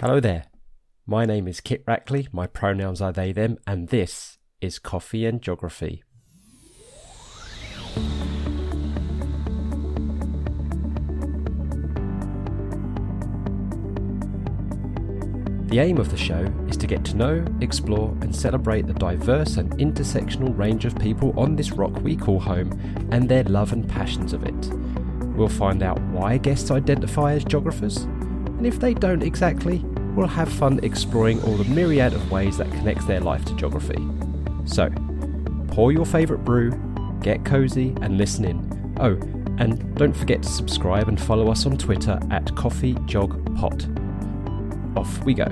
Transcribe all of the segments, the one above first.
Hello there. My name is Kit Rackley, my pronouns are they, them, and this is Coffee and Geography. The aim of the show is to get to know, explore, and celebrate the diverse and intersectional range of people on this rock we call home and their love and passions of it. We'll find out why guests identify as geographers, and if they don't exactly, we'll have fun exploring all the myriad of ways that connects their life to geography. So, pour your favourite brew, get cozy, and listen in. Oh, and don't forget to subscribe and follow us on Twitter at CoffeeGeogPod off we go.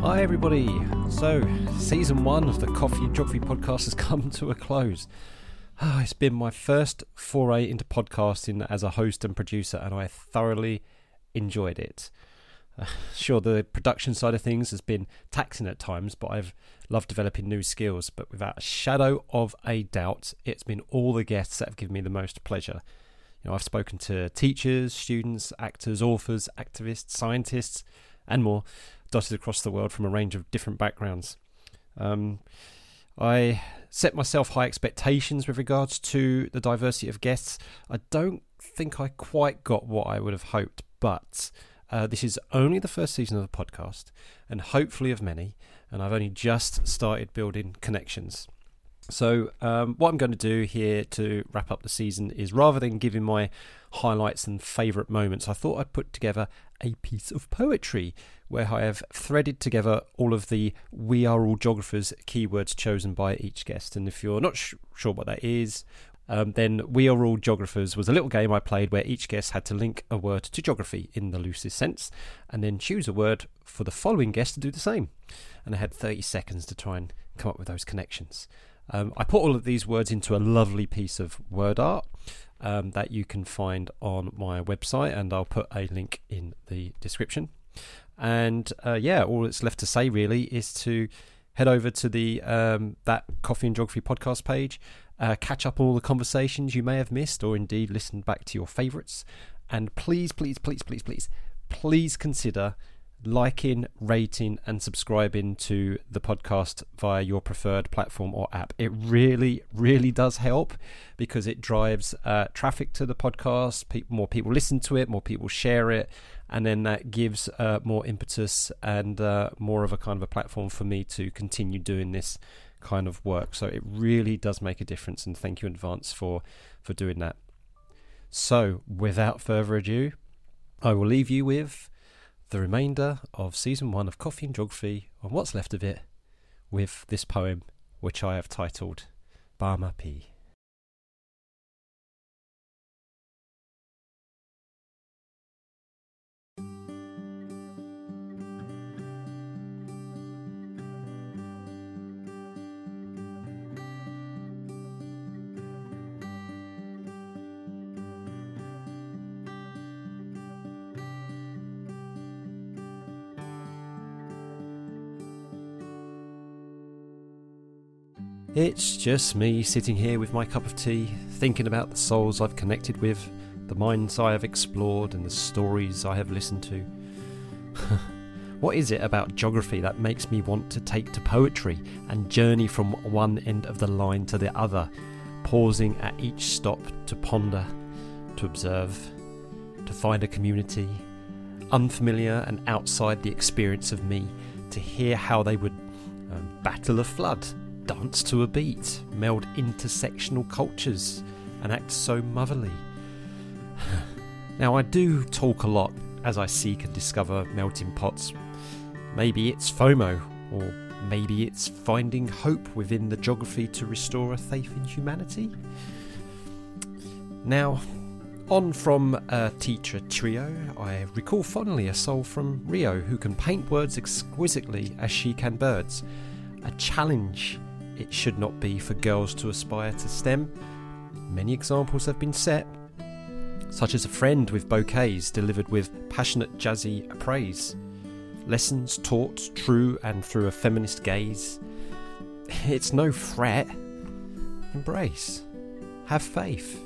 Hi, everybody. So, season one of the Coffee Geography podcast has come to a close. It's been my first foray into podcasting as a host and producer, and I thoroughly enjoyed it. Sure, the production side of things has been taxing at times, but I've loved developing new skills. But without a shadow of a doubt, it's been all the guests that have given me the most pleasure. You know, I've spoken to teachers, students, actors, authors, activists, scientists, and more, dotted across the world from a range of different backgrounds. Um, I set myself high expectations with regards to the diversity of guests. I don't think I quite got what I would have hoped, but uh, this is only the first season of the podcast, and hopefully of many, and I've only just started building connections. So, um, what I'm going to do here to wrap up the season is rather than giving my highlights and favourite moments, I thought I'd put together a piece of poetry where I have threaded together all of the We Are All Geographers keywords chosen by each guest. And if you're not sh- sure what that is, um, then We Are All Geographers was a little game I played where each guest had to link a word to geography in the loosest sense and then choose a word for the following guest to do the same. And I had 30 seconds to try and come up with those connections. Um, I put all of these words into a lovely piece of word art um, that you can find on my website, and I'll put a link in the description. And uh, yeah, all that's left to say really is to head over to the um, that Coffee and Geography podcast page, uh, catch up on all the conversations you may have missed, or indeed listen back to your favourites. And please, please, please, please, please, please consider liking, rating, and subscribing to the podcast via your preferred platform or app. It really, really does help because it drives uh, traffic to the podcast. More people listen to it, more people share it, and then that gives uh, more impetus and uh, more of a kind of a platform for me to continue doing this kind of work. So it really does make a difference, and thank you in advance for for doing that. So, without further ado, I will leave you with the remainder of season one of Coffee and Geography, and what's left of it, with this poem, which I have titled Barma. It's just me sitting here with my cup of tea, thinking about the souls I've connected with, the minds I have explored, and the stories I have listened to. what is it about geography that makes me want to take to poetry and journey from one end of the line to the other, pausing at each stop to ponder, to observe, to find a community, unfamiliar and outside the experience of me, to hear how they would um, battle a flood dance to a beat, meld intersectional cultures, and act so motherly. now, I do talk a lot as I seek and discover melting pots. Maybe it's FOMO, or maybe it's finding hope within the geography to restore a faith in humanity. Now, on from a teacher trio, I recall fondly a soul from Rio who can paint words exquisitely as she can birds. A challenge it should not be for girls to aspire to STEM. Many examples have been set, such as a friend with bouquets delivered with passionate jazzy appraise, lessons taught true and through a feminist gaze. It's no threat. Embrace. Have faith.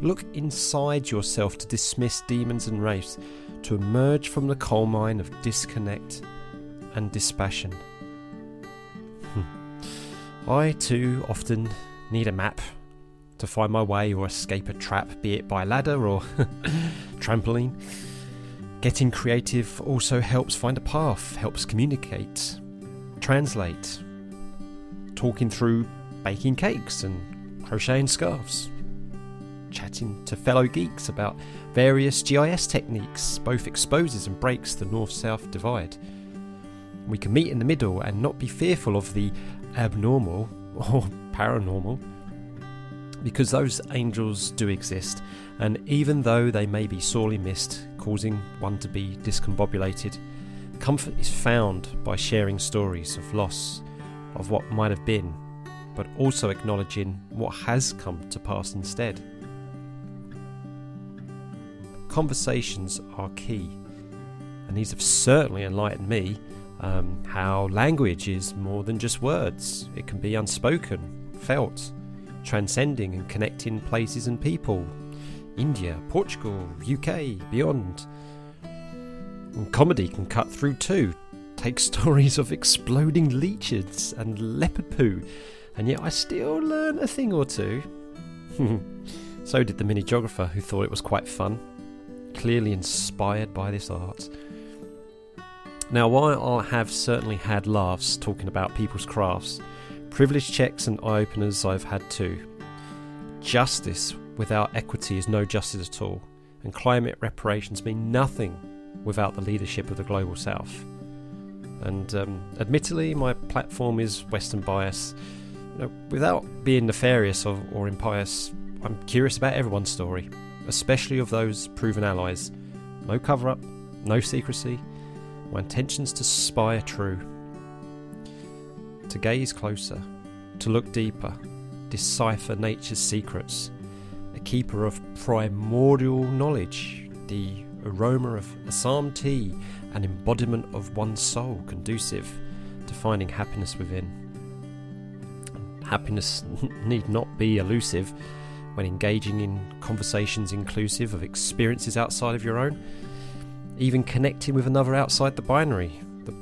Look inside yourself to dismiss demons and wraiths, to emerge from the coal mine of disconnect and dispassion. I too often need a map to find my way or escape a trap, be it by ladder or trampoline. Getting creative also helps find a path, helps communicate, translate, talking through baking cakes and crocheting scarves, chatting to fellow geeks about various GIS techniques, both exposes and breaks the north south divide. We can meet in the middle and not be fearful of the abnormal or paranormal because those angels do exist, and even though they may be sorely missed, causing one to be discombobulated, comfort is found by sharing stories of loss, of what might have been, but also acknowledging what has come to pass instead. Conversations are key, and these have certainly enlightened me um, how language is more than just words, it can be unspoken, felt transcending and connecting places and people. India, Portugal, UK, beyond. And comedy can cut through too. Take stories of exploding leeches and leopard poo, and yet I still learn a thing or two. so did the mini geographer, who thought it was quite fun, clearly inspired by this art. Now, while I have certainly had laughs talking about people's crafts, Privilege checks and eye openers I've had too. Justice without equity is no justice at all, and climate reparations mean nothing without the leadership of the global south. And um, admittedly, my platform is Western bias. You know, without being nefarious or, or impious, I'm curious about everyone's story, especially of those proven allies. No cover up, no secrecy. My intentions to spy are true to gaze closer, to look deeper, decipher nature's secrets, a keeper of primordial knowledge, the aroma of Assam tea, an embodiment of one's soul conducive to finding happiness within. Happiness need not be elusive when engaging in conversations inclusive of experiences outside of your own, even connecting with another outside the binary, The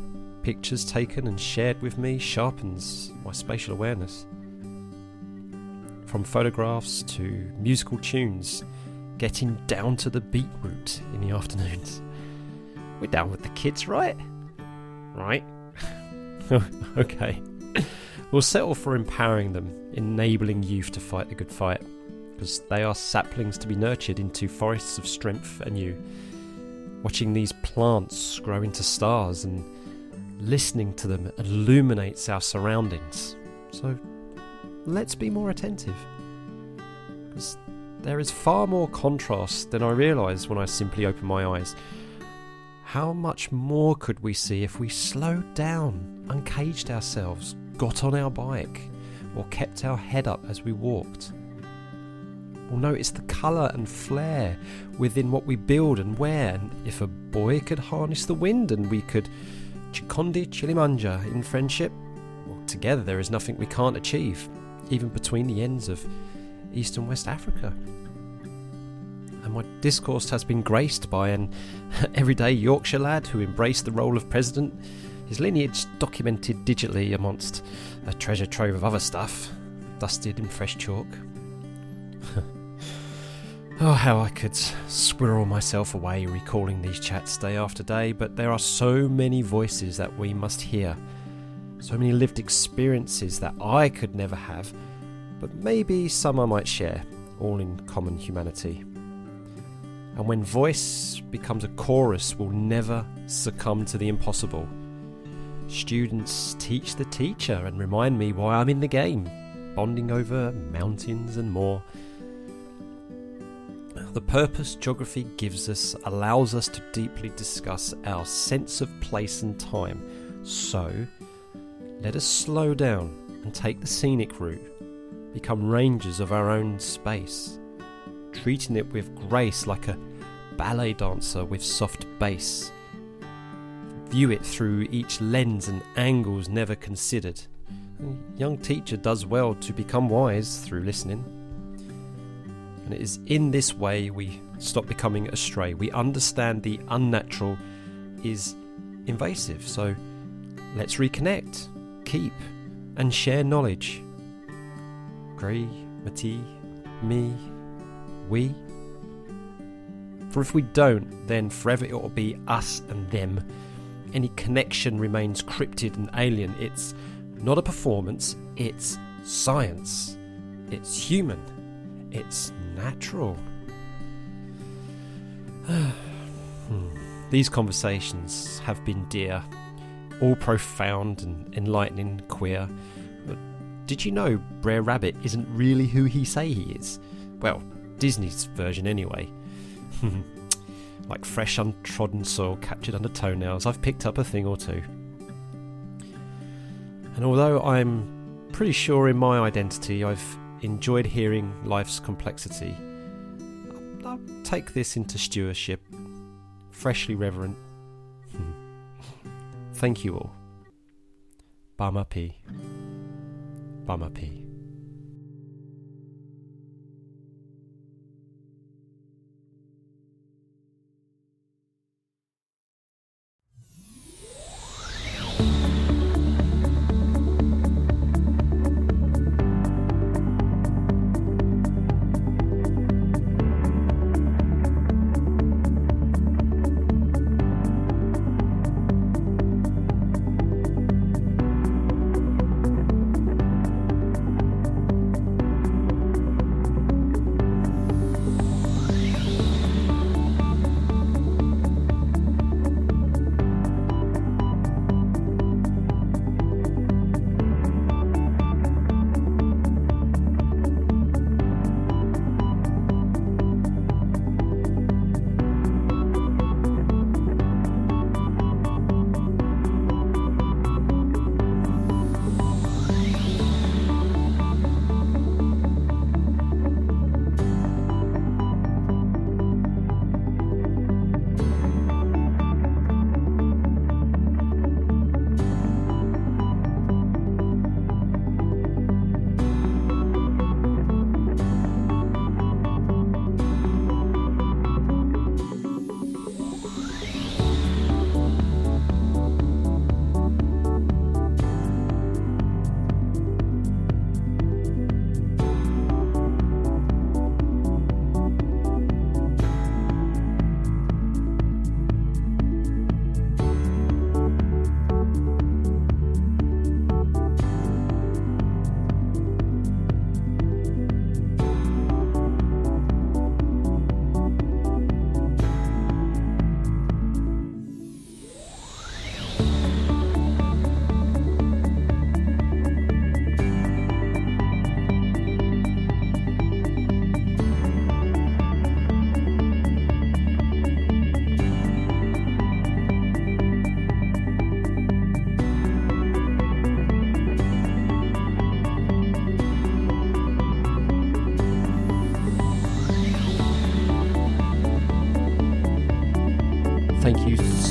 pictures taken and shared with me sharpens my spatial awareness. From photographs to musical tunes, getting down to the beat beetroot in the afternoons. We're down with the kids, right? Right? okay. We'll settle for empowering them, enabling youth to fight the good fight, because they are saplings to be nurtured into forests of strength anew. Watching these plants grow into stars and listening to them illuminates our surroundings. So let's be more attentive. Because there is far more contrast than I realised when I simply opened my eyes. How much more could we see if we slowed down, uncaged ourselves, got on our bike, or kept our head up as we walked? We'll notice the colour and flair within what we build and wear, and if a boy could harness the wind and we could Chikondi Chilimanja in friendship, well, together there is nothing we can't achieve, even between the ends of East and West Africa. And my discourse has been graced by an everyday Yorkshire lad who embraced the role of president, his lineage documented digitally amongst a treasure trove of other stuff, dusted in fresh chalk. Oh, how I could squirrel myself away recalling these chats day after day, but there are so many voices that we must hear, so many lived experiences that I could never have, but maybe some I might share, all in common humanity. And when voice becomes a chorus, we'll never succumb to the impossible. Students teach the teacher and remind me why I'm in the game, bonding over mountains and more. The purpose geography gives us allows us to deeply discuss our sense of place and time. So, let us slow down and take the scenic route, become rangers of our own space, treating it with grace like a ballet dancer with soft bass. View it through each lens and angles never considered. A young teacher does well to become wise through listening. And it is in this way we stop becoming astray. We understand the unnatural is invasive. So let's reconnect, keep, and share knowledge. Gray, Mati, me, we. For if we don't, then forever it will be us and them. Any connection remains cryptid and alien. It's not a performance, it's science. It's human. It's natural. Hmm. These conversations have been dear, all profound and enlightening, queer. But did you know Brer Rabbit isn't really who he say he is? Well, Disney's version anyway. like fresh untrodden soil captured under toenails, I've picked up a thing or two. And although I'm pretty sure in my identity I've enjoyed hearing life's complexity, I'll take this into stewardship, freshly reverent. Thank you all. Baamaapii. Bama P.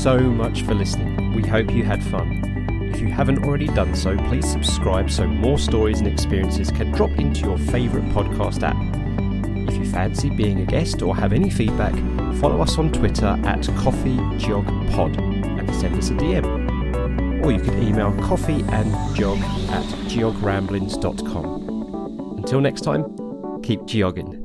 so much for listening. We hope you had fun. If you haven't already done so, please subscribe so more stories and experiences can drop into your favourite podcast app. If you fancy being a guest or have any feedback, follow us on Twitter at CoffeeGeogPod and send us a DM. Or you can email coffeeandgeog at geogramblings.com. Until next time, keep geogging.